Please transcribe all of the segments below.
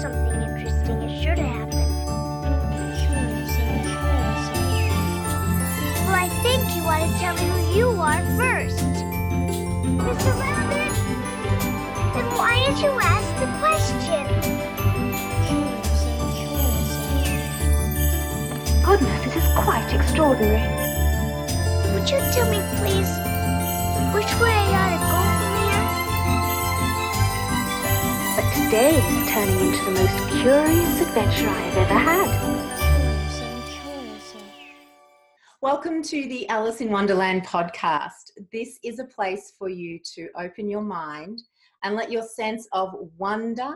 something interesting is sure to happen. Well, I think you ought to tell me who you are first. Mr. Rabbit? Then why did you ask the question? Goodness, this is quite extraordinary. Would you tell me, please, which way I ought to go today is turning into the most curious adventure I have ever had. Welcome to the Alice in Wonderland podcast. This is a place for you to open your mind and let your sense of wonder,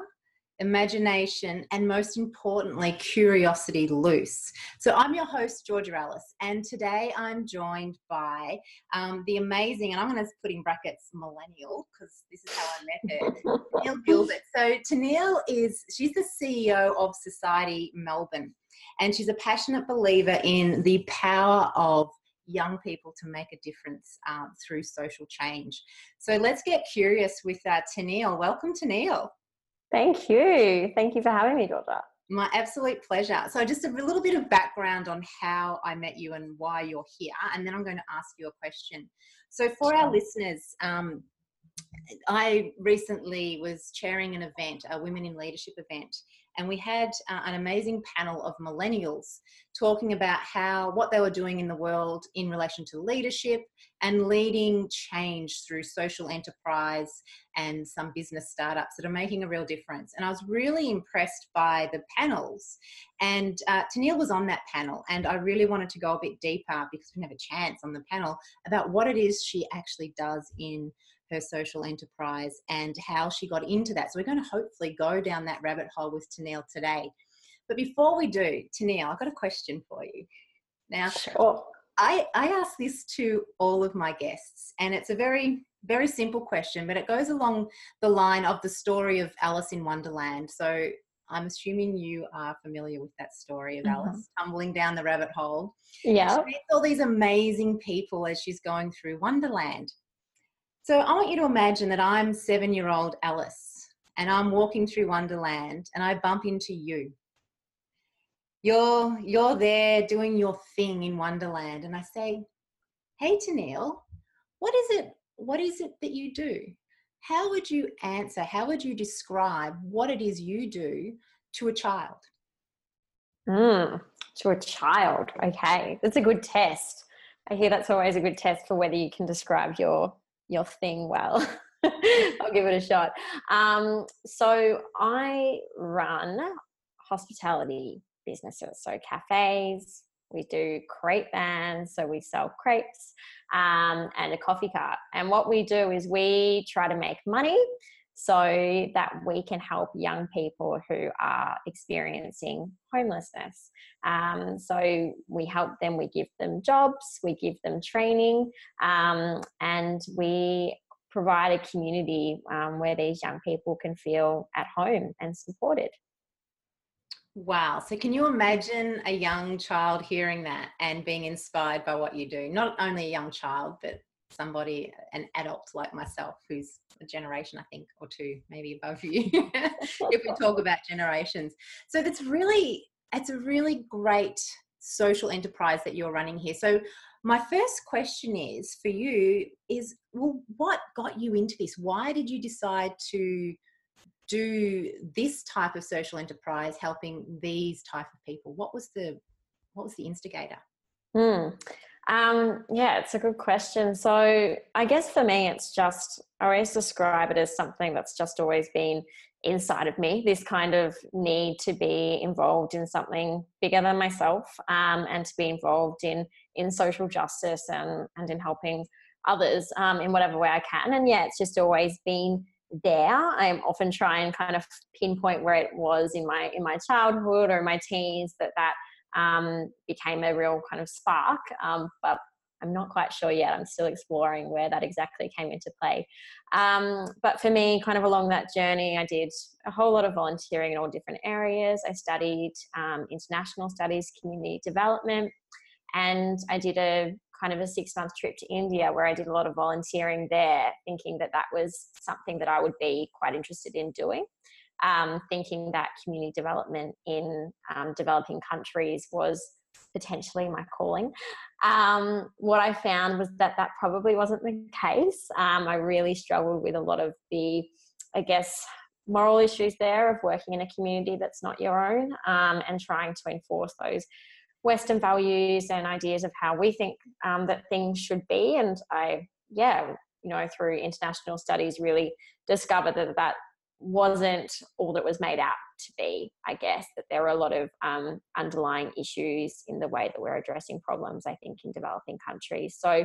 imagination, and most importantly, curiosity loose. So, I'm your host, Georgia Alice, and today I'm joined by um, the amazing, and I'm going to put in brackets millennial because this is how I met her, Tennille Gilbert. So, Tennille is, she's the CEO of Society Melbourne, and she's a passionate believer in the power of young people to make a difference um, through social change. So let's get curious with uh, Tennille. Welcome, Tennille. Thank you. Thank you for having me, Georgia. My absolute pleasure. So, just a little bit of background on how I met you and why you're here, and then I'm going to ask you a question. So, for our listeners, um, I recently was chairing an event, a Women in Leadership event, and we had uh, an amazing panel of millennials talking about how what they were doing in the world in relation to leadership and leading change through social enterprise and some business startups that are making a real difference. And I was really impressed by the panels. And uh, was on that panel, and I really wanted to go a bit deeper because we didn't have a chance on the panel about what it is she actually does in her social enterprise and how she got into that. So we're going to hopefully go down that rabbit hole with Tennille today. But before we do, Tennille, I've got a question for you. Now, sure. I, I ask this to all of my guests, and it's a very, very simple question, but it goes along the line of the story of Alice in Wonderland. So I'm assuming you are familiar with that story of mm-hmm. Alice tumbling down the rabbit hole. Yeah. She meets all these amazing people as she's going through Wonderland. So I want you to imagine that I'm seven year old Alice and I'm walking through Wonderland and I bump into you. You're, you're there doing your thing in Wonderland and I say, Hey Tennille, what is it, what is it that you do? How would you answer, how would you describe what it is you do to a child? Mm, to a child, okay. That's a good test. I hear that's always a good test for whether you can describe your your thing well. I'll give it a shot. Um, so I run hospitality businesses, so cafes. We do crepe vans, so we sell crepes um, and a coffee cart. And what we do is we try to make money so that we can help young people who are experiencing homelessness. Um, so we help them, we give them jobs, we give them training, um, and we provide a community um, where these young people can feel at home and supported. Wow. So, can you imagine a young child hearing that and being inspired by what you do? Not only a young child, but somebody, an adult like myself, who's a generation, I think, or two, maybe above you, if we talk about generations. So that's really, it's a really great social enterprise that you're running here. So my first question is for you is, well, what got you into this? Why did you decide to do this type of social enterprise helping these type of people? What was the, what was the instigator? Hmm. Um, yeah, it's a good question. So I guess for me, it's just, I always describe it as something that's just always been inside of me this kind of need to be involved in something bigger than myself um, and to be involved in in social justice and and in helping others um, in whatever way I can. And yeah, it's just always been there. I'm often try and kind of pinpoint where it was in my in my childhood or my teens that that um, became a real kind of spark. Um, but I'm not quite sure yet. I'm still exploring where that exactly came into play. Um, but for me, kind of along that journey, I did a whole lot of volunteering in all different areas. I studied um, international studies, community development, and I did a kind of a six month trip to India where I did a lot of volunteering there, thinking that that was something that I would be quite interested in doing. Um, thinking that community development in um, developing countries was potentially my calling. Um, what I found was that that probably wasn't the case. Um, I really struggled with a lot of the, I guess, moral issues there of working in a community that's not your own um, and trying to enforce those Western values and ideas of how we think um, that things should be. And I, yeah, you know, through international studies, really discovered that that wasn't all that was made out to be. I guess that there were a lot of um, underlying issues in the way that we're addressing problems. I think in developing countries. So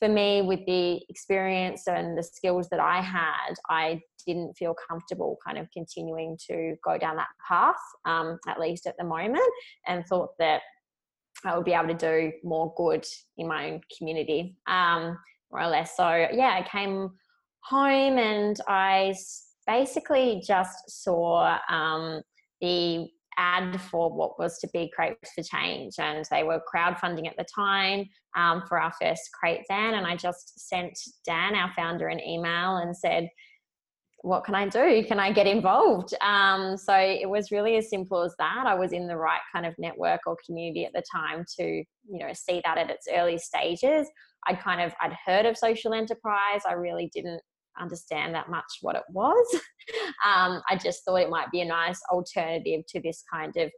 for me, with the experience and the skills that I had, I didn't feel comfortable kind of continuing to go down that path, um, at least at the moment, and thought that I would be able to do more good in my own community, um, more or less. So, yeah, I came home and I basically just saw um, the ad for what was to be Crepes for Change. And they were crowdfunding at the time um, for our first crepe van. And I just sent Dan, our founder, an email and said, what can I do? Can I get involved? Um, so it was really as simple as that. I was in the right kind of network or community at the time to, you know, see that at its early stages. I'd kind of I'd heard of social enterprise. I really didn't understand that much what it was. um, I just thought it might be a nice alternative to this kind of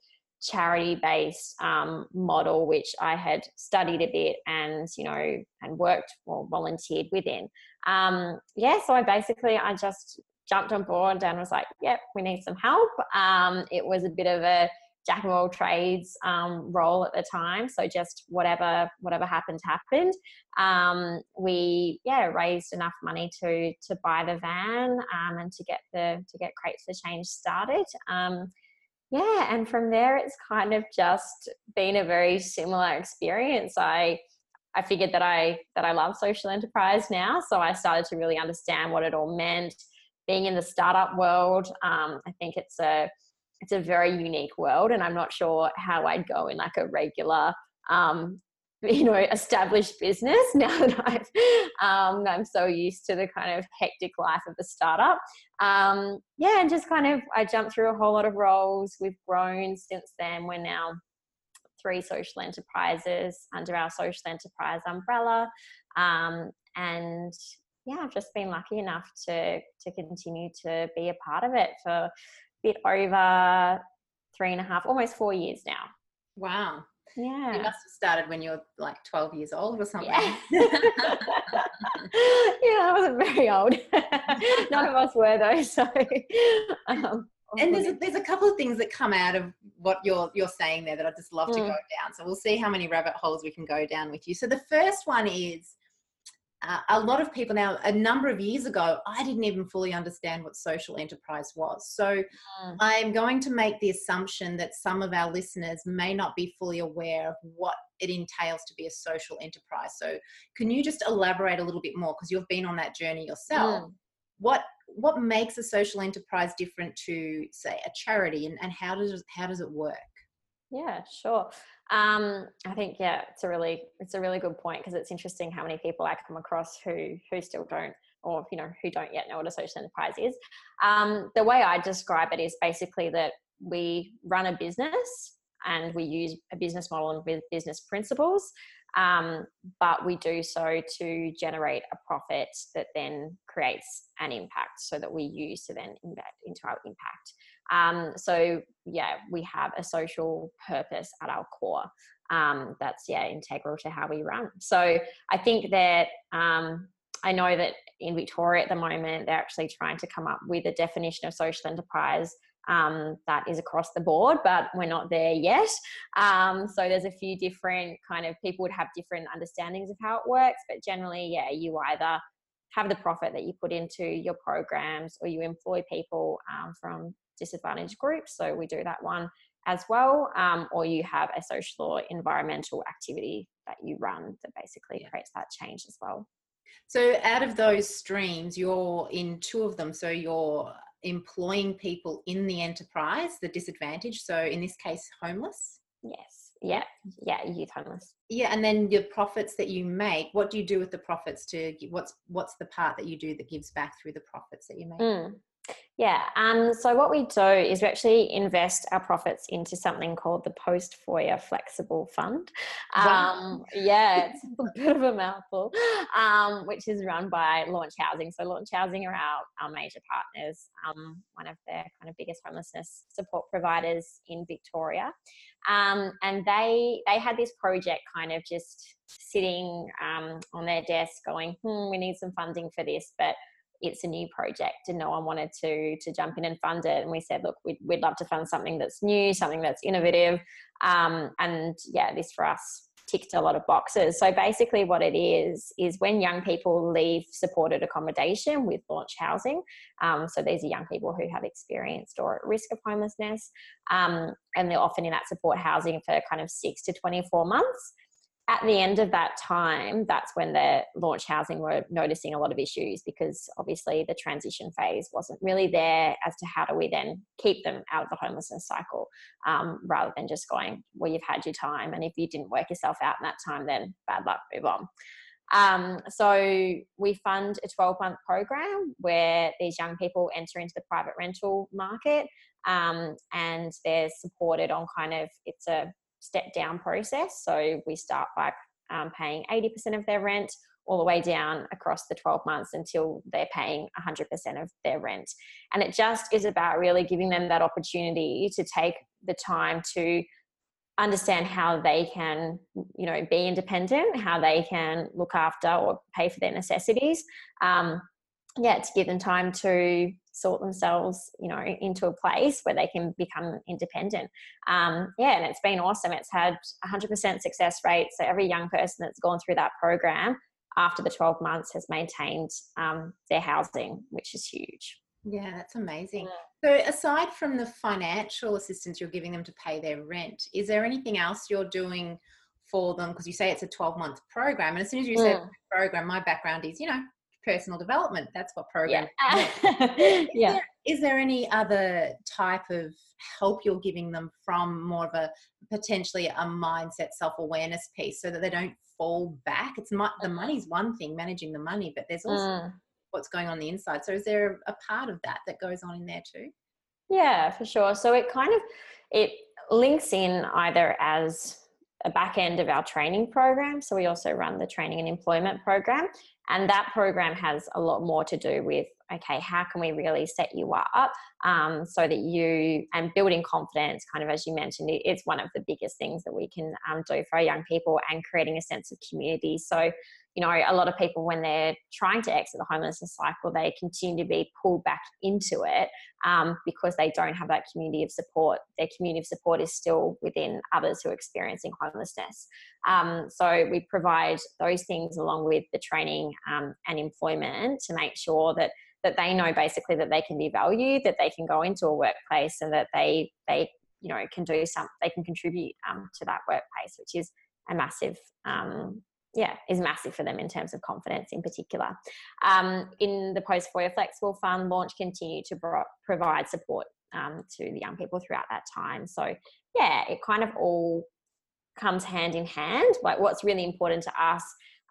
charity based um, model, which I had studied a bit and, you know, and worked or volunteered within. Um, yeah, so I basically, I just jumped on board and was like, yep, we need some help. Um, it was a bit of a jack of all trades um, role at the time. So just whatever whatever happened happened. Um, we yeah raised enough money to to buy the van um, and to get the to get Crepes for Change started. Um, yeah, and from there it's kind of just been a very similar experience. I I figured that I that I love social enterprise now, so I started to really understand what it all meant. Being in the startup world, um, I think it's a it's a very unique world and i'm not sure how i'd go in like a regular um, you know established business now that i've um, i'm so used to the kind of hectic life of the startup. Um, yeah and just kind of i jumped through a whole lot of roles. We've grown since then. We're now three social enterprises under our social enterprise umbrella. Um, and yeah i've just been lucky enough to to continue to be a part of it for bit over three and a half, almost four years now. Wow. Yeah. You must have started when you were like 12 years old or something. Yeah, yeah I wasn't very old. None of us were though. So, um, and there's a, there's a couple of things that come out of what you're you're saying there that I'd just love to mm. go down. So we'll see how many rabbit holes we can go down with you. So the first one is uh, a lot of people now a number of years ago i didn't even fully understand what social enterprise was. So mm. i'm going to make the assumption that some of our listeners may not be fully aware of what it entails to be a social enterprise. So can you just elaborate a little bit more? Because you've been on that journey yourself. Mm. what what makes a social enterprise different to say a charity and, and how does how does it work yeah sure um, I think yeah, it's a really it's a really good point because it's interesting how many people I come across who who still don't or you know who don't yet know what a social enterprise is. Um, the way I describe it is basically that we run a business and we use a business model and business principles, um, but we do so to generate a profit that then creates an impact, so that we use to then invest into our impact. Um, so yeah, we have a social purpose at our core. Um, that's yeah integral to how we run. So I think that um, I know that in Victoria at the moment they're actually trying to come up with a definition of social enterprise um, that is across the board, but we're not there yet. Um, so there's a few different kind of people would have different understandings of how it works, but generally, yeah, you either have the profit that you put into your programs or you employ people um, from disadvantaged groups. So we do that one as well. Um, or you have a social or environmental activity that you run that basically yeah. creates that change as well. So out of those streams, you're in two of them. So you're employing people in the enterprise, the disadvantaged. So in this case, homeless. Yes. Yeah. Yeah. Youth homeless. Yeah. And then your profits that you make, what do you do with the profits to what's, what's the part that you do that gives back through the profits that you make? Mm. Yeah. Um, so what we do is we actually invest our profits into something called the Post Foyer Flexible Fund. Um, yeah, it's a bit of a mouthful, um, which is run by Launch Housing. So Launch Housing are our, our major partners, um, one of their kind of biggest homelessness support providers in Victoria. Um, and they they had this project kind of just sitting um, on their desk going, hmm, we need some funding for this, but it's a new project and no one wanted to to jump in and fund it. And we said look we'd, we'd love to fund something that's new something that's innovative. Um, and yeah this for us ticked a lot of boxes. So basically what it is is when young people leave supported accommodation with launch housing um, so these are young people who have experienced or at risk of homelessness um, and they're often in that support housing for kind of six to 24 months at the end of that time, that's when the launch housing were noticing a lot of issues because obviously the transition phase wasn't really there as to how do we then keep them out of the homelessness cycle um, rather than just going, well, you've had your time. And if you didn't work yourself out in that time, then bad luck, move on. Um, so we fund a 12 month program where these young people enter into the private rental market um, and they're supported on kind of, it's a step down process. So we start by um, paying 80% of their rent all the way down across the 12 months until they're paying 100% of their rent. And it just is about really giving them that opportunity to take the time to understand how they can you know be independent how they can look after or pay for their necessities um, yeah to give them time to sort themselves you know into a place where they can become independent. Um, yeah and it's been awesome. It's had 100% success rate. So every young person that's gone through that program after the 12 months has maintained um, their housing which is huge. Yeah that's amazing. So aside from the financial assistance you're giving them to pay their rent is there anything else you're doing for them? Because you say it's a 12 month program and as soon as you mm. said program my background is you know personal development. That's what program. Yeah. is, yeah. There, is there any other type of help you're giving them from more of a potentially a mindset self awareness piece, so that they don't fall back? It's not the mm-hmm. money's one thing, managing the money, but there's also mm. what's going on the inside. So is there a part of that that goes on in there too? Yeah, for sure. So it kind of it links in either as a back end of our training program. So we also run the training and employment program. And that program has a lot more to do with okay, how can we really set you up um, so that you and building confidence, kind of as you mentioned, it's one of the biggest things that we can um, do for our young people and creating a sense of community. So you know, a lot of people when they're trying to exit the homelessness cycle, they continue to be pulled back into it um, because they don't have that community of support. Their community of support is still within others who are experiencing homelessness. Um, so we provide those things along with the training um, and employment to make sure that that they know basically that they can be valued, that they can go into a workplace, and that they they you know can do some they can contribute um, to that workplace, which is a massive um, yeah, is massive for them in terms of confidence in particular. Um, in the Post Foyer Flexible Fund, Launch continue to pro- provide support um, to the young people throughout that time. So, yeah, it kind of all comes hand in hand. Like, what's really important to us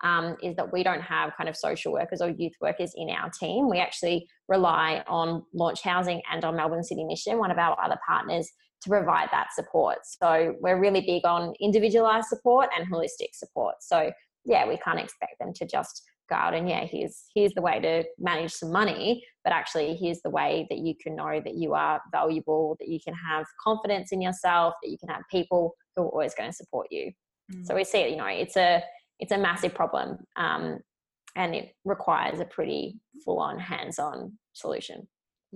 um, is that we don't have kind of social workers or youth workers in our team. We actually rely on Launch Housing and on Melbourne City Mission, one of our other partners, to provide that support. So we're really big on individualized support and holistic support. So yeah, we can't expect them to just go out and yeah, here's here's the way to manage some money, but actually here's the way that you can know that you are valuable, that you can have confidence in yourself, that you can have people who are always going to support you. Mm. So we see it, you know, it's a it's a massive problem, um, and it requires a pretty full on hands on solution.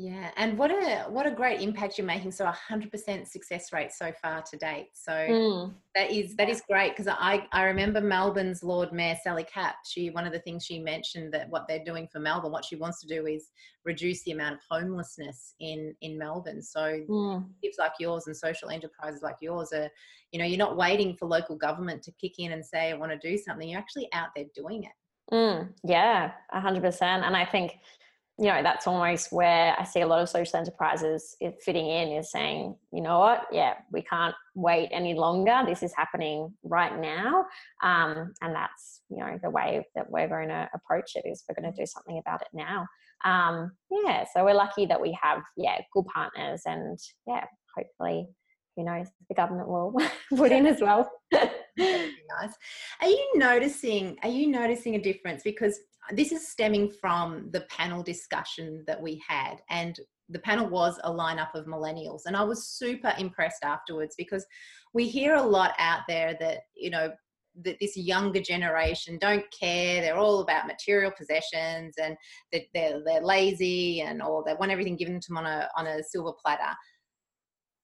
Yeah, and what a what a great impact you're making. So a hundred percent success rate so far to date. So mm. that is that is great because I I remember Melbourne's Lord Mayor Sally Capp. She one of the things she mentioned that what they're doing for Melbourne, what she wants to do is reduce the amount of homelessness in in Melbourne. So mm. gifts like yours and social enterprises like yours are, you know, you're not waiting for local government to kick in and say I want to do something. You're actually out there doing it. Mm. Yeah, a hundred percent. And I think you know that's almost where i see a lot of social enterprises fitting in is saying you know what yeah we can't wait any longer this is happening right now um, and that's you know the way that we're going to approach it is we're going to do something about it now um, yeah, so we're lucky that we have yeah good partners, and yeah, hopefully, who knows, the government will put in as well. nice. Are you noticing? Are you noticing a difference? Because this is stemming from the panel discussion that we had, and the panel was a lineup of millennials, and I was super impressed afterwards because we hear a lot out there that you know that this younger generation don't care. They're all about material possessions and that they're, they're lazy and or they want everything given to them on a on a silver platter.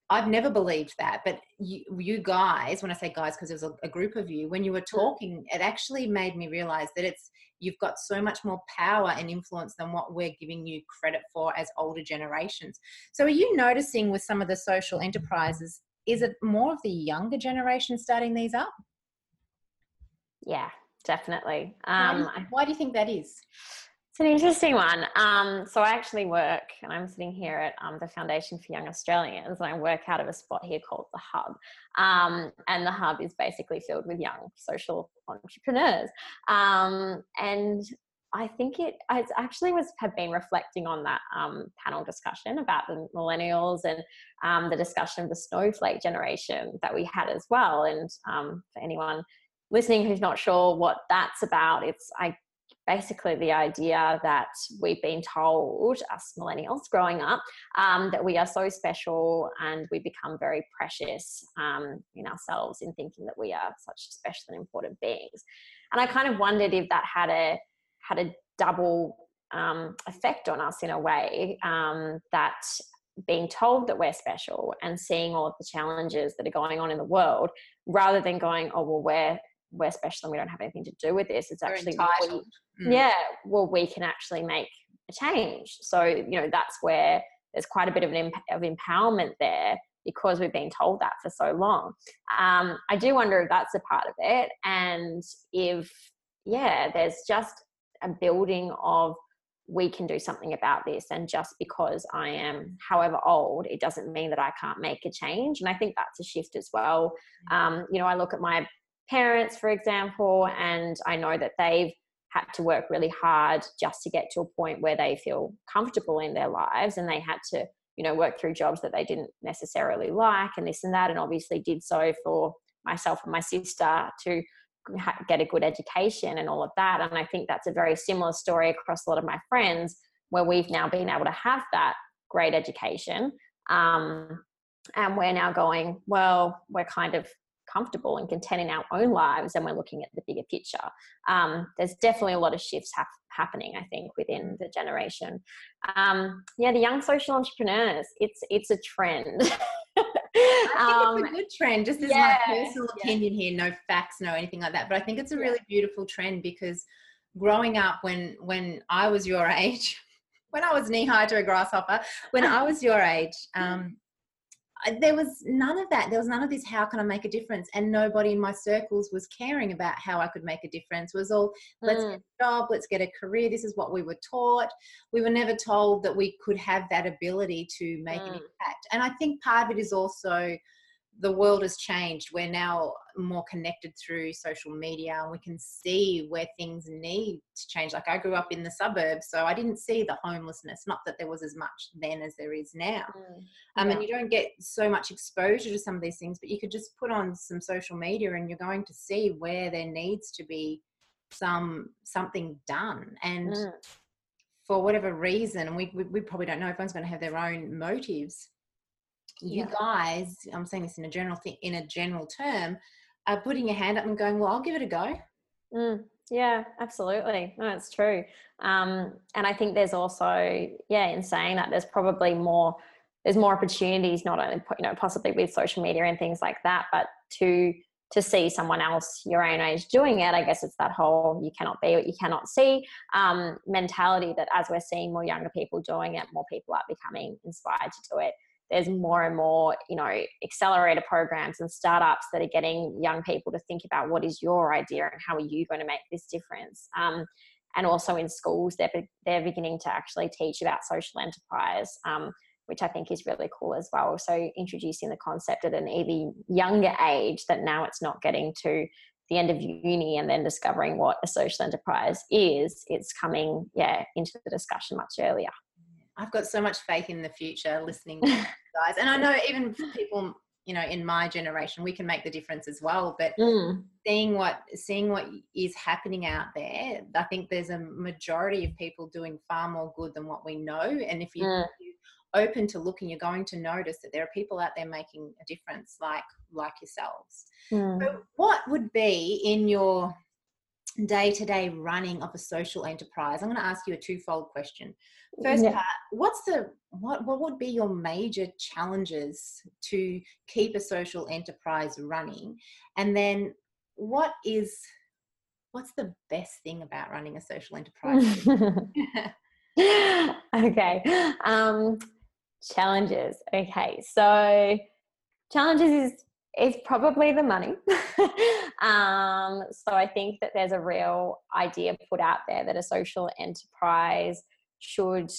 I've never believed that, but you, you guys, when I say guys, because there's a, a group of you, when you were talking, it actually made me realize that it's you've got so much more power and influence than what we're giving you credit for as older generations. So, are you noticing with some of the social enterprises, is it more of the younger generation starting these up? Yeah, definitely. Um, why, do you, why do you think that is? It's an interesting one. Um, so I actually work, and I'm sitting here at um, the Foundation for Young Australians, and I work out of a spot here called the Hub. Um, and the Hub is basically filled with young social entrepreneurs. Um, and I think it I actually was have been reflecting on that um, panel discussion about the millennials and um, the discussion of the snowflake generation that we had as well. And for anyone listening who's not sure what that's about, it's I basically the idea that we've been told, us millennials growing up, um, that we are so special and we become very precious um, in ourselves in thinking that we are such special and important beings. And I kind of wondered if that had a had a double um, effect on us in a way um, that being told that we're special and seeing all of the challenges that are going on in the world rather than going oh well we're we're special and we don't have anything to do with this. It's actually entitled. Mm. Yeah, well, we can actually make a change. So you know that's where there's quite a bit of an of empowerment there because we've been told that for so long. Um, I do wonder if that's a part of it, and if yeah, there's just a building of we can do something about this and just because i am however old it doesn't mean that i can't make a change and i think that's a shift as well mm. um, you know i look at my parents, for example, and I know that they've had to work really hard just to get to a point where they feel comfortable in their lives and they had to you know work through jobs that they didn't necessarily like and this and that and obviously did so for myself and my sister to get a good education and all of that. And i think that's a very similar story across a lot of my friends where we've now been able to have that great education um, and we're now going well we're kind of comfortable and content in our own lives and we're looking at the bigger picture. Um, there's definitely a lot of shifts hap- happening, I think, within the generation. Um, yeah, the young social entrepreneurs, it's it's a trend. I think it's a um, good trend, just as yeah, my personal opinion yeah. here, no facts, no anything like that. But I think it's a really beautiful trend because growing up when when I was your age, when I was knee high to a grasshopper, when I was your age, um, there was none of that. There was none of this, how can I make a difference? And nobody in my circles was caring about how I could make a difference. It was all, let's mm. get a job, let's get a career. This is what we were taught. We were never told that we could have that ability to make mm. an impact. And I think part of it is also the world has changed. We're now more connected through social media and we can see where things need to change. Like I grew up in the suburbs, so I didn't see the homelessness, not that there was as much then as there is now. Mm, um, And you don't get so much exposure to some of these things, but you could just put on some social media and you're going to see where there needs to be some something done. And mm. for whatever reason, we, we, we probably don't know, everyone's going to have their own motives you yeah. guys, I'm saying this in a general thing, in a general term, are putting your hand up and going, well, I'll give it a go. Mm, yeah, absolutely. No, it's true. Um, and I think there's also, yeah, in saying that, there's probably more, there's more opportunities, not only, you know, possibly with social media and things like that, but to, to see someone else your own age doing it. I guess it's that whole you cannot be what you cannot see um, mentality that as we're seeing more younger people doing it, more people are becoming inspired to do it there's more and more you know accelerator programs and startups that are getting young people to think about what is your idea and how are you going to make this difference um, and also in schools they're, they're beginning to actually teach about social enterprise um, which i think is really cool as well so introducing the concept at an even younger age that now it's not getting to the end of uni and then discovering what a social enterprise is, it's coming, yeah, into the discussion much earlier. I've got so much faith in the future listening to you guys. And I know even people, you know, in my generation, we can make the difference as well. But Mm. seeing what seeing what is happening out there, I think there's a majority of people doing far more good than what we know. And if you, Mm. you're open to looking, you're going to notice that there are people out there making a difference, like like yourselves. Mm. So what would be in your day-to-day running of a social enterprise? I'm going to ask you a twofold question. First Yeah. part, what's the what what would be your major challenges to keep a social enterprise running? And then what is what's the best thing about running a social enterprise? okay. Um, challenges. Okay. So challenges is is probably the money. um, so I think that there's a real idea put out there that a social enterprise should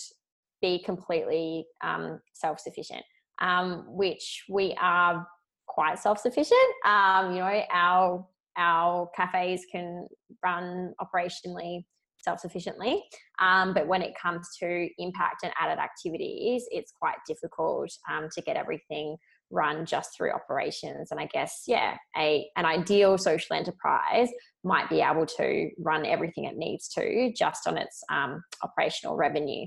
be completely um, self-sufficient, um, which we are quite self-sufficient. Um, you know, our our cafes can run operationally self-sufficiently um, but when it comes to impact and added activities it's quite difficult um, to get everything run just through operations. And i guess yeah a an ideal social enterprise might be able to run everything it needs to just on its um, operational revenue.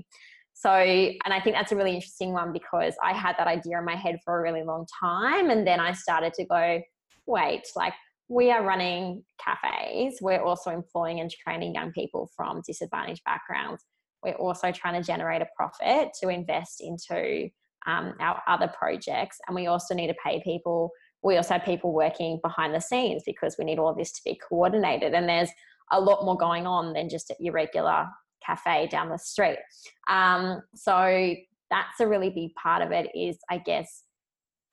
So and i think that's a really interesting one because i had that idea in my head for a really long time and then i started to go wait like we are running cafes. We're also employing and training young people from disadvantaged backgrounds. We're also trying to generate a profit to invest into um, our other projects. And we also need to pay people. We also have people working behind the scenes because we need all of this to be coordinated. And there's a lot more going on than just at your regular cafe down the street. Um, so that's a really big part of it is, I guess,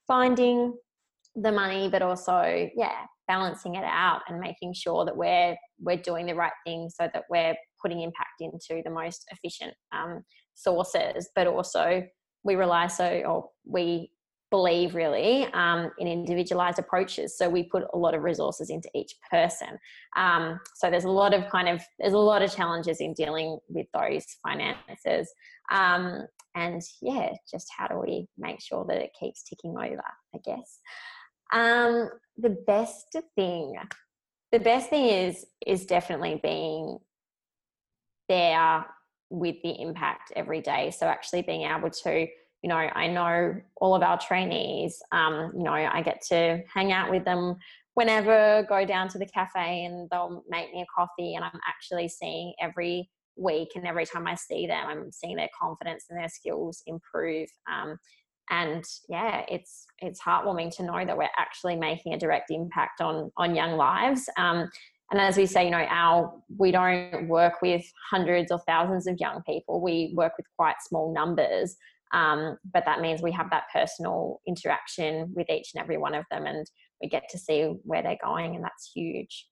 finding the money, but also, yeah, balancing it out and making sure that we're we're doing the right thing so that we're putting impact into the most efficient um, sources. But also we rely so or we believe really um, in individualized approaches. So we put a lot of resources into each person. Um, so there's a lot of kind of there's a lot of challenges in dealing with those finances. Um, and yeah just how do we make sure that it keeps ticking over i guess um, the best thing, the best thing is is definitely being there with the impact every day. So actually being able to, you know, I know all of our trainees. Um, you know, I get to hang out with them whenever, go down to the cafe, and they'll make me a coffee, and I'm actually seeing every week and every time I see them, I'm seeing their confidence and their skills improve. Um, and yeah it's it's heartwarming to know that we're actually making a direct impact on on young lives um, and as we say you know our we don't work with hundreds or thousands of young people we work with quite small numbers um, but that means we have that personal interaction with each and every one of them and we get to see where they're going and that's huge.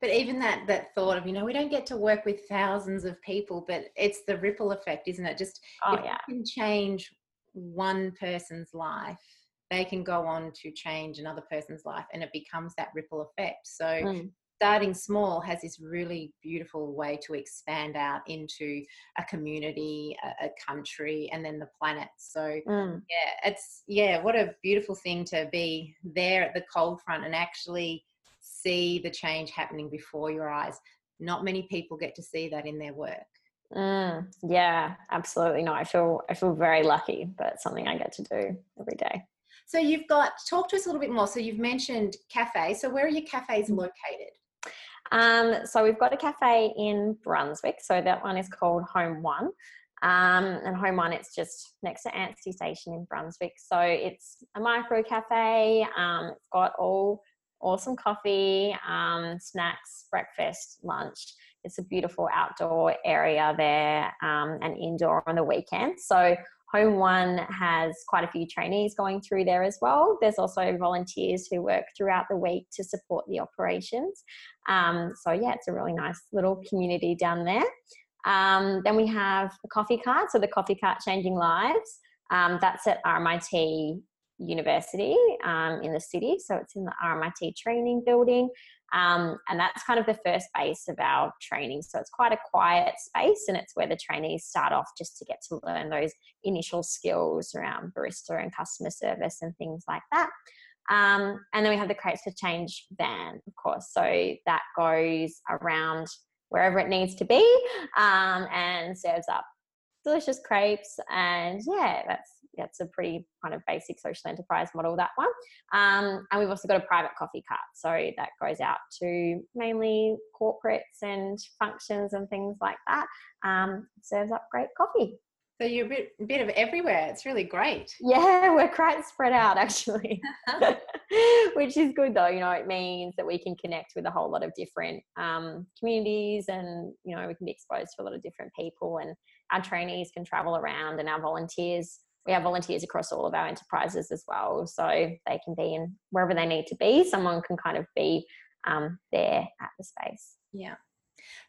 But even that that thought of you know we don't get to work with thousands of people but it's the ripple effect isn't it? Just oh yeah. can change one person's life they can go on to change another person's life and it becomes that ripple effect so Mm. starting small has this really beautiful way to expand out into a community a, a country and then the planet so Mm. yeah it's yeah what a beautiful thing to be there at the cold front and actually see the change happening before your eyes not many people get to see that in their work Mm, yeah, absolutely. No, I feel I feel very lucky, but it's something I get to do every day. so you've got talk to us a little bit more so you've mentioned cafe so where are your cafes Mm. located Um, so we've got a cafe in Brunswick. So that one is called Home One. Um, and Home One, it's just next to Anstey Station in Brunswick. So it's a micro cafe. Um, it's got all awesome coffee, um, snacks, breakfast, lunch. It's a beautiful outdoor area there um, and indoor on the weekend. So Home One has quite a few trainees going through there as well. There's also volunteers who work throughout the week to support the operations. Um, so yeah, it's a really nice little community down there. Um, then we have the coffee cart, so the coffee cart changing lives. Um, that's at RMIT university um, in the city. So it's in the RMIT training building. Um, and that's kind of the first base of our training. So it's quite a quiet space, and it's where the trainees start off just to get to learn those initial skills around barista and customer service and things like that. Um, and then we have the Crepes for Change van, of course. So that goes around wherever it needs to be um, and serves up delicious crepes. And yeah, that's that's a pretty kind of basic social enterprise model that one um, and we've also got a private coffee cart so that goes out to mainly corporates and functions and things like that um, serves up great coffee so you're a bit, a bit of everywhere. It's really great. Yeah, we're quite spread out actually, which is good though. You know, it means that we can connect with a whole lot of different um, communities, and you know, we can be exposed to a lot of different people. And our trainees can travel around, and our volunteers. We have volunteers across all of our enterprises as well, so they can be in wherever they need to be. Someone can kind of be um, there at the space. Yeah.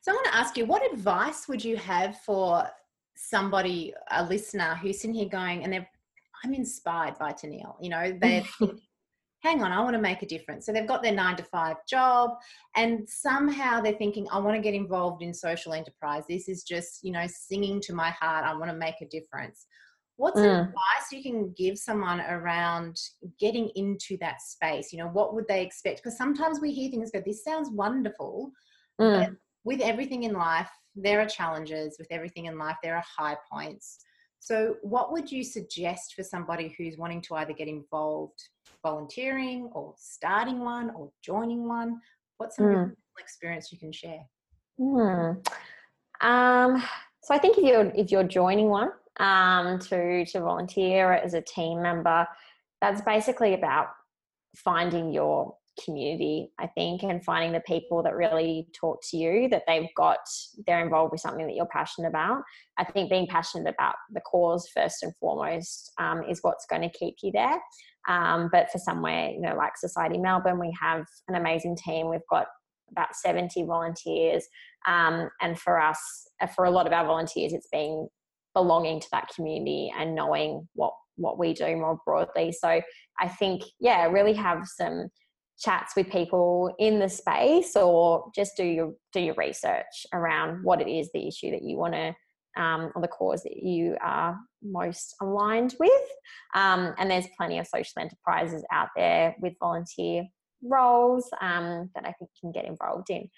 So I want to ask you, what advice would you have for somebody, a listener who's sitting here going, and they're, I'm inspired by Tennille. You know, they're hang on, I want to make a difference. So they've got their nine to five job, and somehow they're thinking, I want to get involved in social enterprise. This is just, you know, singing to my heart. I want to make a difference. What's mm. advice you can give someone around getting into that space? You know, what would they expect? Because sometimes we hear things go, this sounds wonderful. Mm. with everything in life, there are challenges with everything in life, there are high points. So, what would you suggest for somebody who's wanting to either get involved volunteering or starting one or joining one? What's some mm. experience you can share? Mm. Um, so, I think if you're if you're joining one um, to to volunteer as a team member, that's basically about finding your community, I think, and finding the people that really talk to you, that they've got, they're involved with something that you're passionate about. I think being passionate about the cause first and foremost um, is what's going to keep you there. Um, but for somewhere, you know, like Society Melbourne, we have an amazing team. We've got about 70 volunteers. Um, and for us, uh, for a lot of our volunteers, it's being belonging to that community and knowing what what we do more broadly. So I think, yeah, really have some chats with people in the space or just do your do your research around what it is the issue that you want to um, or the cause that you are most aligned with um, and there's plenty of social enterprises out there with volunteer roles um, that i think you can get involved in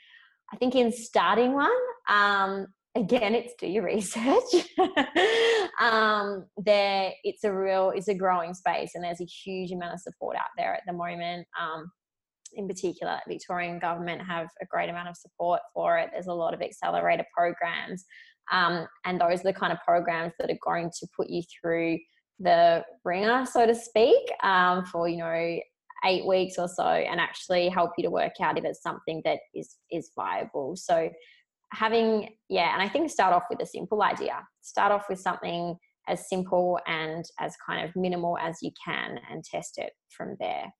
i think in starting one um, again it's do your research um, there it's a real it's a growing space and there's a huge amount of support out there at the moment um, in particular, Victorian government have a great amount of support for it. There's a lot of accelerator programs, um, and those are the kind of programs that are going to put you through the ringer, so to speak, um, for you know eight weeks or so, and actually help you to work out if it's something that is is viable. So having yeah, and I think start off with a simple idea. Start off with something as simple and as kind of minimal as you can, and test it from there.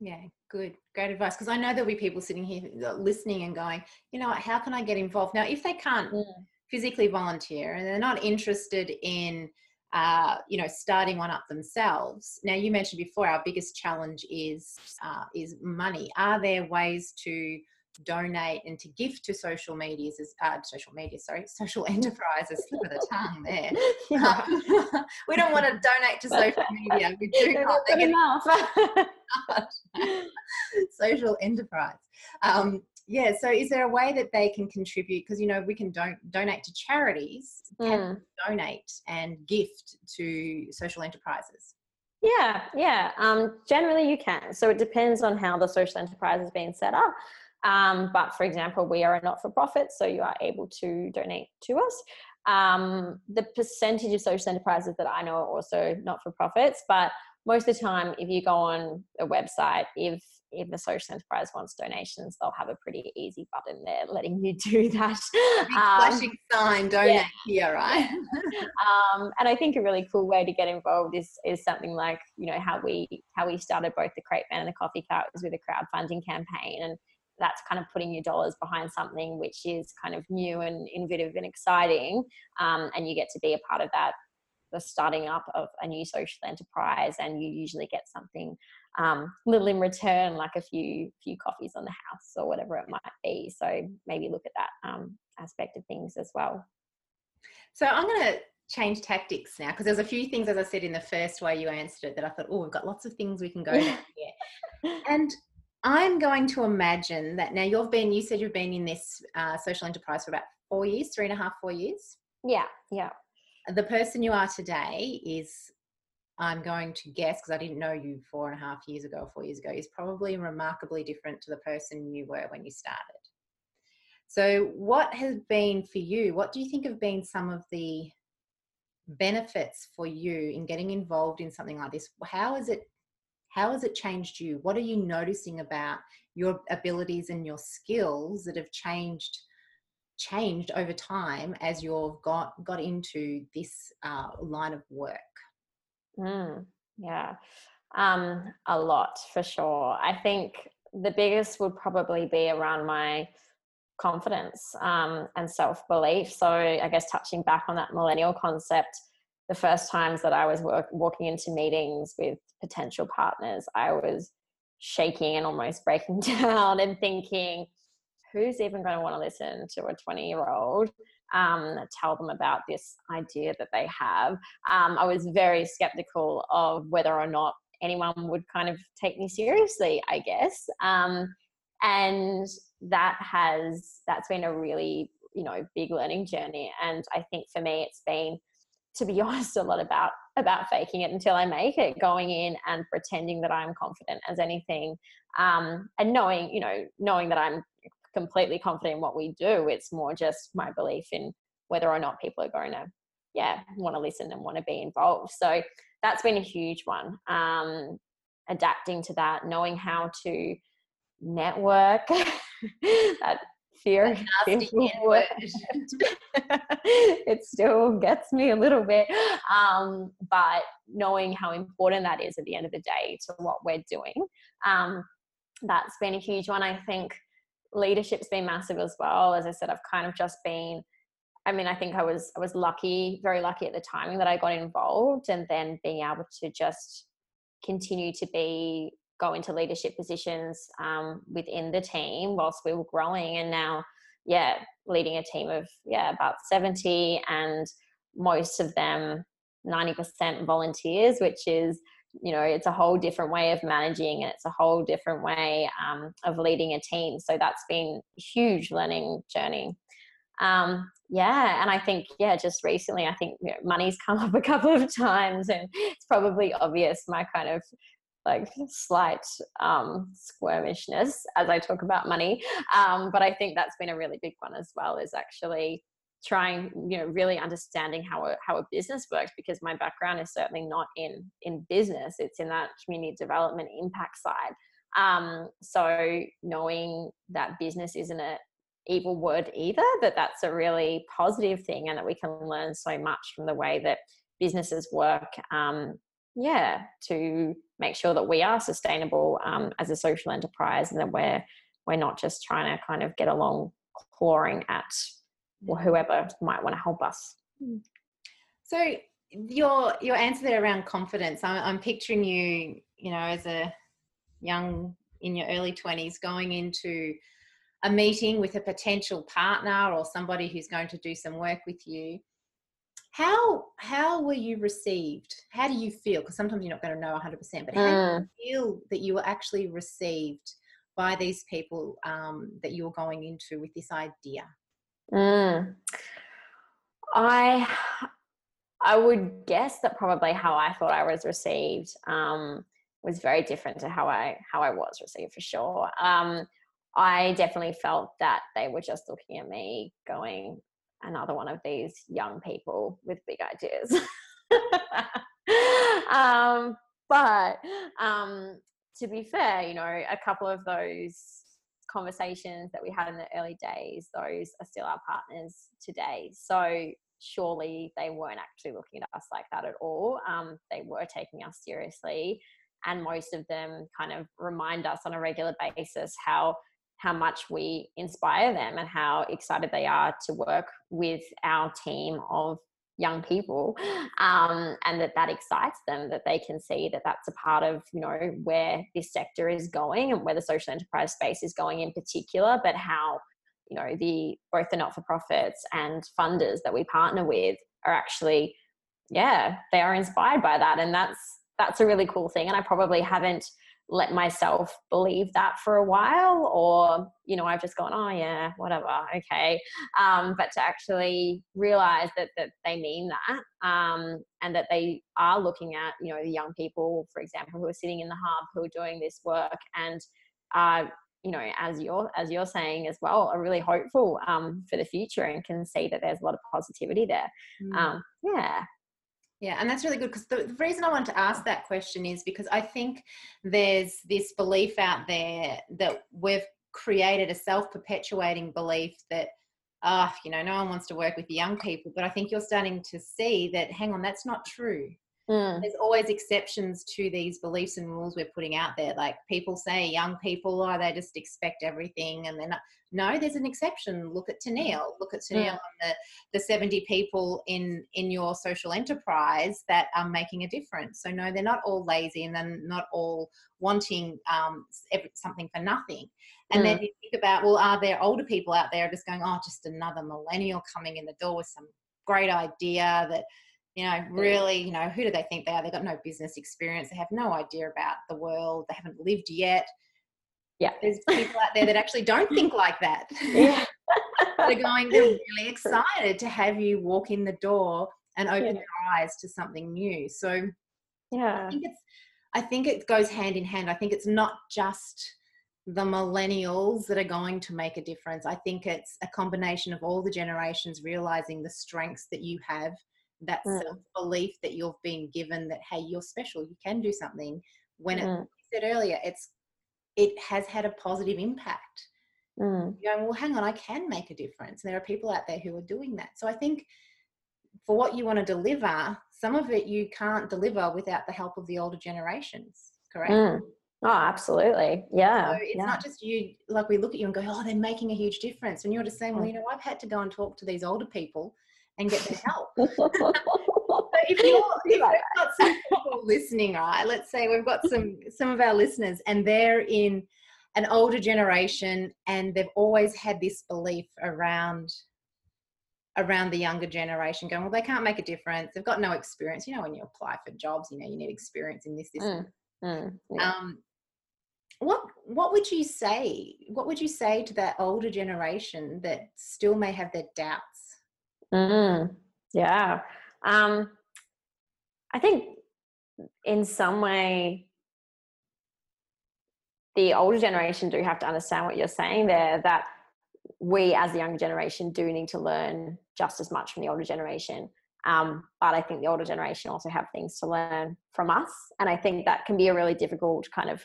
Yeah, good. Great advice. Because I know there'll be people sitting here listening and going, you know, how can I get involved? Now, if they can't mm. physically volunteer and they're not interested in, uh, you know, starting one up themselves. Now, you mentioned before our biggest challenge is uh, is money. Are there ways to donate and to gift to social medias as uh, social media sorry social enterprises slip of the tongue there. Um, we don't want to donate to social media. We do not enough. Social enterprise. Um, yeah so is there a way that they can contribute? Because you know we can don- donate to charities. Mm. donate and gift to social enterprises? Yeah, yeah. Um, generally, you can. So it depends on how the social enterprise is being set up. Um, but for example, we are a not for profit, so you are able to donate to us. Um, the percentage of social enterprises that I know are also not for profits, but most of the time, if you go on a website, if if the social enterprise wants donations, they'll have a pretty easy button there letting you do that. Big um, flashing sign, donate yeah. here, right? um, and I think a really cool way to get involved is is something like you know how we how we started both the Crepe Van and the Coffee Cart was with a crowdfunding campaign, and that's kind of putting your dollars behind something which is kind of new and innovative and exciting um, and you get to be a part of that the starting up of a new social enterprise and you usually get something um, little in return like a few few coffees on the house or whatever it might be. So maybe look at that um, aspect of things as well. So i'm going to change tactics now because there's a few things as i said in the first way you answered it that i thought oh we've got lots of things we can go here. And i'm going to imagine that now you've been you said you've been in this uh, social enterprise for about four years three and a half four years? Yeah yeah. The person you are today is i'm going to guess because i didn't know you four and a half years ago four years ago is probably remarkably different to the person you were when you started. So what has been for you what do you think have been some of the benefits for you in getting involved in something like this? How is it how has it changed you? What are you noticing about your abilities and your skills that have changed changed over time as you've got got into this uh, line of work? Mm, yeah. Um, a lot for sure. I think the biggest would probably be around my confidence um, and self belief. So, I guess touching back on that millennial concept, the first times that I was work, walking into meetings with potential partners, I was shaking and almost breaking down and thinking, who's even going to want to listen to a 20 year old um, tell them about this idea that they have? Um, I was very skeptical of whether or not anyone would kind of take me seriously, I guess. Um, and that has that's been a really you know big learning journey and i think for me it's been to be honest a lot about about faking it until i make it going in and pretending that i'm confident as anything um, and knowing you know knowing that i'm completely confident in what we do. It's more just my belief in whether or not people are going to yeah want to listen and want to be involved. So that's been a huge one um, adapting to that knowing how to network that fear it still gets me a little bit um, but knowing how important that is at the end of the day to what we're doing um, that's been a huge one. I think leadership's been massive as well. As i said i've kind of just been i mean i think i was i was lucky very lucky at the timing that i got involved and then being able to just continue to be go into leadership positions um, within the team whilst we were growing. And now yeah leading a team of yeah about 70 and most of them 90% volunteers which is you know it's a whole different way of managing and it's a whole different way um, of leading a team. So that's been huge learning journey. Um, yeah and i think yeah just recently i think you know, money's come up a couple of times and it's probably obvious my kind of like slight um, squirmishness as I talk about money. Um, but I think that's been a really big one as well. Is actually trying, you know, really understanding how a, how a business works because my background is certainly not in in business. It's in that community development impact side. Um, so knowing that business isn't a evil word either, that that's a really positive thing, and that we can learn so much from the way that businesses work um, yeah to make sure that we are sustainable um, as a social enterprise and that we're we're not just trying to kind of get along clawing at whoever might want to help us. Hmm. so your your answer there around confidence I'm, I'm picturing you you know as a young in your early 20s going into a meeting with a potential partner or somebody who's going to do some work with you how how were you received how do you feel because sometimes you're not going to know 100% but how mm. do you feel that you were actually received by these people um, that you were going into with this idea mm. i i would guess that probably how i thought i was received um, was very different to how i how i was received for sure um, I definitely felt that they were just looking at me going, another one of these young people with big ideas. um, but um, to be fair, you know, a couple of those conversations that we had in the early days, those are still our partners today. So surely they weren't actually looking at us like that at all. Um, they were taking us seriously. And most of them kind of remind us on a regular basis how how much we inspire them and how excited they are to work with our team of young people um, and that that excites them that they can see that that's a part of you know where this sector is going and where the social enterprise space is going in particular but how you know the both the not-for-profits and funders that we partner with are actually yeah they are inspired by that and that's that's a really cool thing and i probably haven't let myself believe that for a while or you know i've just gone oh yeah whatever okay. Um, but to actually realize that that they mean that um, and that they are looking at you know the young people for example who are sitting in the hub who are doing this work and uh, you know as you're as you're saying as well are really hopeful um, for the future and can see that there's a lot of positivity there. Mm. um, yeah yeah, and that's really good because the, the, reason I wanted to ask that question is because I think there's this belief out there that we've created a self perpetuating belief that, ah, you know, no one wants to work with young people. But I think you're starting to see that, hang on, that's not true. Mm. There's always exceptions to these beliefs and rules we're putting out there. Like people say, young people, oh, they just expect everything, and they're not. No, there's an exception. Look at Tennille. Look at Tennille mm. and the the 70 people in in your social enterprise that are making a difference. So no, they're not all lazy, and they're not all wanting um, something for nothing. And mm. then you think about, well, are there older people out there just going, oh, just another millennial coming in the door with some great idea that you know really you know who do they think they are? They've got no business experience. They have no idea about the world. They haven't lived yet. Yeah. There's people out there that actually don't think like that. Yeah. They're going they're really excited to have you walk in the door and open yeah. their eyes to something new. So yeah. i think it's i think it goes hand in hand. I think it's not just the millennials that are going to make a difference. I think it's a combination of all the generations realizing the strengths that you have that mm. self belief that you've been given that hey you're special you can do something when mm. it like said earlier it's it has had a positive impact mm. you're going well hang on i can make a difference and there are people out there who are doing that so i think for what you want to deliver some of it you can't deliver without the help of the older generations correct mm. Oh, absolutely. Yeah. So it's yeah. not just you, like we look at you and go, oh, they're making a huge difference. And you're just saying, well, mm. you know, I've had to go and talk to these older people and get their help. if, you're, if we've got some people listening, right? Let's say we've got some some of our listeners, and they're in an older generation, and they've always had this belief around around the younger generation going well they can't make a difference they've got no experience you know when you apply for jobs you know you need experience in this this mm, mm, yeah. um what what would you say what would you say to that older generation that still may have their doubts Mm, yeah. Um, I think in some way, the older generation do have to understand what you're saying there that we as the younger generation do need to learn just as much from the older generation. Um, but I think the older generation also have things to learn from us. And I think that can be a really difficult kind of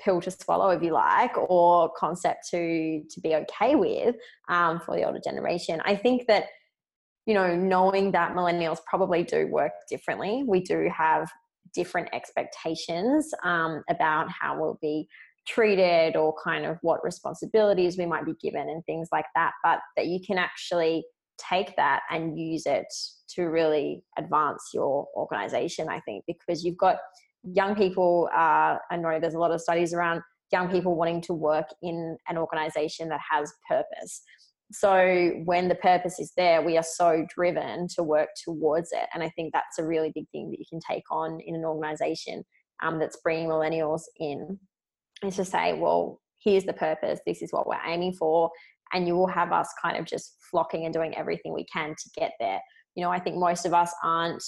pill to swallow, if you like, or concept to to be okay with um, for the older generation. I think that you know, knowing that millennials probably do work differently. We do have different expectations um, about how we'll be treated or kind of what responsibilities we might be given and things like that. But that you can actually take that and use it to really advance your organization, I think, because you've got young people. Uh, I know there's a lot of studies around young people wanting to work in an organization that has purpose so when the purpose is there we are so driven to work towards it. And i think that's a really big thing that you can take on in an organization um, that's bringing millennials in is to say well here's the purpose. This is what we're aiming for. And you will have us kind of just flocking and doing everything we can to get there. You know i think most of us aren't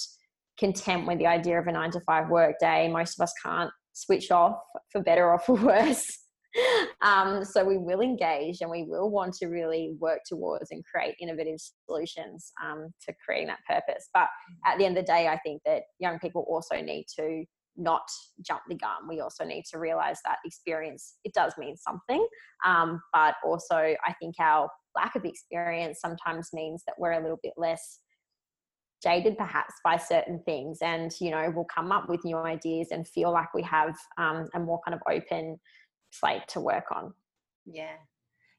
content with the idea of a nine to five work day most of us can't switch off for better or for worse um, so we will engage and we will want to really work towards and create innovative solutions um, to creating that purpose. But at the end of the day, I think that young people also need to not jump the gun. We also need to realize that experience it does mean something, um, but also I think our lack of experience sometimes means that we're a little bit less jaded perhaps by certain things and you know we'll come up with new ideas and feel like we have um, a more kind of open slate to work on. Yeah.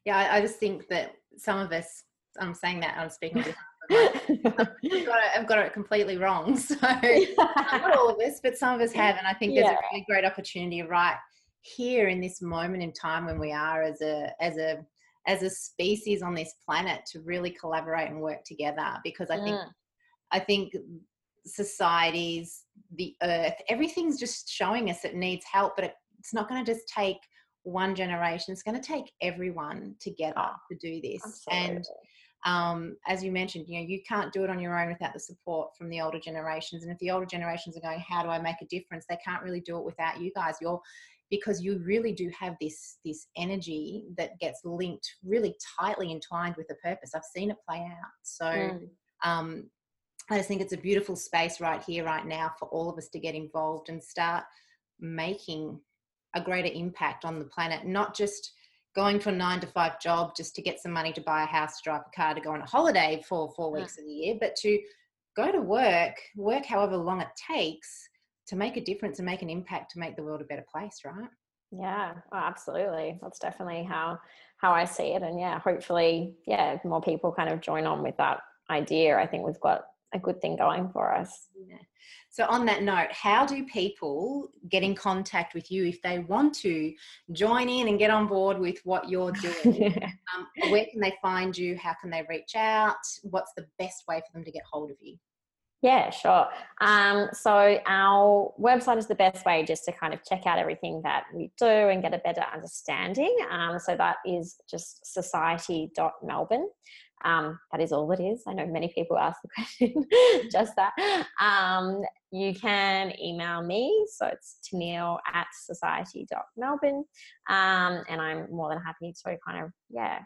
Yeah, I, I just think that some of us, I'm saying that I'm speaking I've got, it, I've got it completely wrong. So not all of us, but some of us have, and I think there's Yeah. a really great opportunity right here in this moment in time when we are as a as a as a species on this planet to really collaborate and work together because I think Mm. I think societies, the earth, everything's just showing us it needs help, but it, it's not going to just take one generation. It's going to take everyone together Oh, to do this. And um, as you mentioned, you know, you can't do it on your own without the support from the older generations. And if the older generations are going, how do I make a difference? They can't really do it without you guys. You're because you really do have this this energy that gets linked really tightly entwined with a purpose. I've seen it play out. So Mm. um, I just think it's a beautiful space right here, right now, for all of us to get involved and start making a greater impact on the planet, not just going to a nine to five job just to get some money to buy a house, to drive a car, to go on a holiday for four weeks of the year, but to go to work, work however long it takes to make a difference and make an impact to make the world a better place, right? Yeah, oh, absolutely. That's definitely how how I see it, and yeah, hopefully, yeah, more people kind of join on with that idea. I think we've got a good thing going for us. Yeah. So, on that note, how do people get in contact with you if they want to join in and get on board with what you're doing? um, where can they find you? How can they reach out? What's the best way for them to get hold of you? Yeah, sure. Um, so our website is the best way just to kind of check out everything that we do and get a better understanding. Um, so that is just society.melbourne. Um, that is all it is. I know many people ask the question, just that. Um, you can email me. So it's Tennille at society.melbourne. Um, and I'm more than happy to kind of, yeah,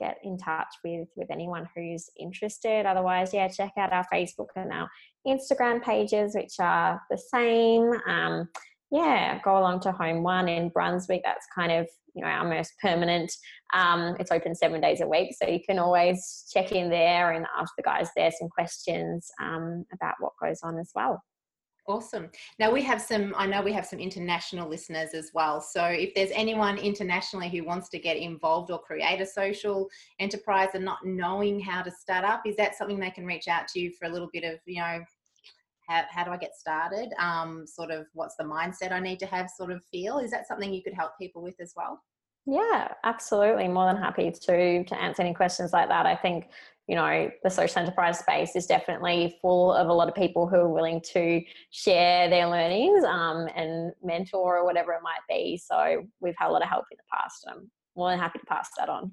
get in touch with with anyone who's interested otherwise yeah check out our facebook and our instagram pages which are the same um yeah go along to home one in brunswick that's kind of you know our most permanent um it's open seven days a week so you can always check in there and ask the guys there some questions um about what goes on as well Awesome. Now we have some, I know we have some international listeners as well. So if there's anyone internationally who wants to get involved or create a social enterprise and not knowing how to start up, is that something they can reach out to you for a little bit of, you know, how, how do I get started? Um, sort of what's the mindset I need to have sort of feel? Is that something you could help people with as well? Yeah, absolutely. More than happy to to answer any questions like that. I think you know the social enterprise space is definitely full of a lot of people who are willing to share their learnings um, and mentor or whatever it might be. So we've had a lot of help in the past. And I'm more than happy to pass that on.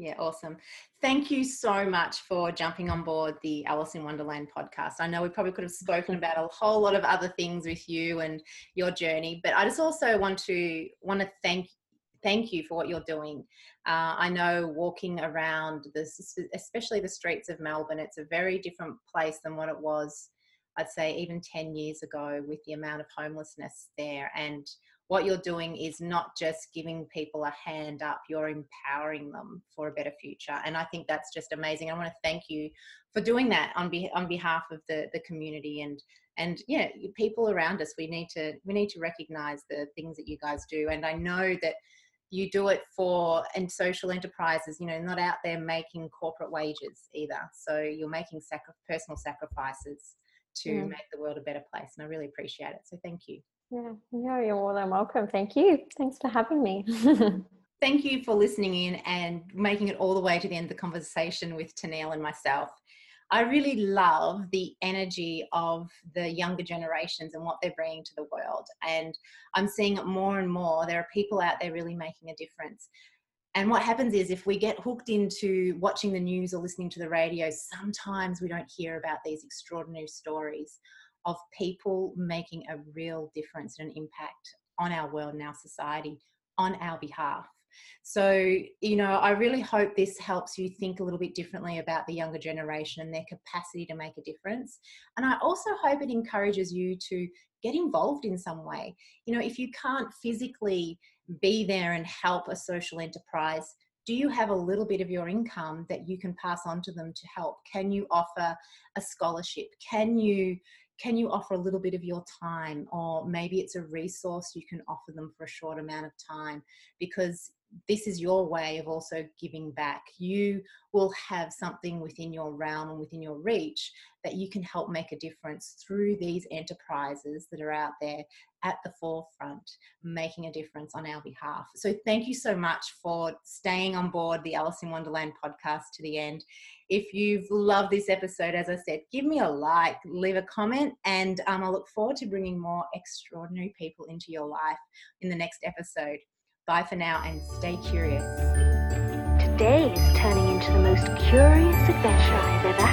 Yeah, awesome. Thank you so much for jumping on board the Alice in Wonderland podcast. I know we probably could have spoken about a whole lot of other things with you and your journey, but I just also want to want to thank thank you for what you're doing. Uh, I know walking around this, especially the streets of Melbourne, it's a very different place than what it was. I'd say even 10 years ago with the amount of homelessness there and what you're doing is not just giving people a hand up, you're empowering them for a better future. And I think that's just amazing. I want to thank you for doing that on, be- on behalf of the, the community and and yeah, people around us. We need to we need to recognize the things that you guys do. And I know that you do it for and social enterprises, you know, not out there making corporate wages either. So you're making sacri- personal sacrifices to Mm. make the world a better place. And I really appreciate it. So thank you. Yeah, no, you're more than welcome. Thank you. Thanks for having me. Thank you for listening in and making it all the way to the end of the conversation with Tennille and myself. I really love the energy of the younger generations and what they're bringing to the world. And I'm seeing it more and more. There are people out there really making a difference. And what happens is if we get hooked into watching the news or listening to the radio, sometimes we don't hear about these extraordinary stories of people making a real difference and an impact on our world and our society on our behalf. So, you know, I really hope this helps you think a little bit differently about the younger generation and their capacity to make a difference. And I also hope it encourages you to get involved in some way. You know, if you can't physically be there and help a social enterprise, do you have a little bit of your income that you can pass on to them to help? Can you offer a scholarship? Can you can you offer a little bit of your time or maybe it's a resource you can offer them for a short amount of time? Because this is your way of also giving back. You will have something within your realm and within your reach that you can help make a difference through these enterprises that are out there at the forefront, making a difference on our behalf. So, thank you so much for staying on board the Alice in Wonderland podcast to the end. If you've loved this episode, as I said, give me a like, leave a comment, and um, I look forward to bringing more extraordinary people into your life in the next episode. Bye for now and stay curious. Today is turning into the most curious adventure I've ever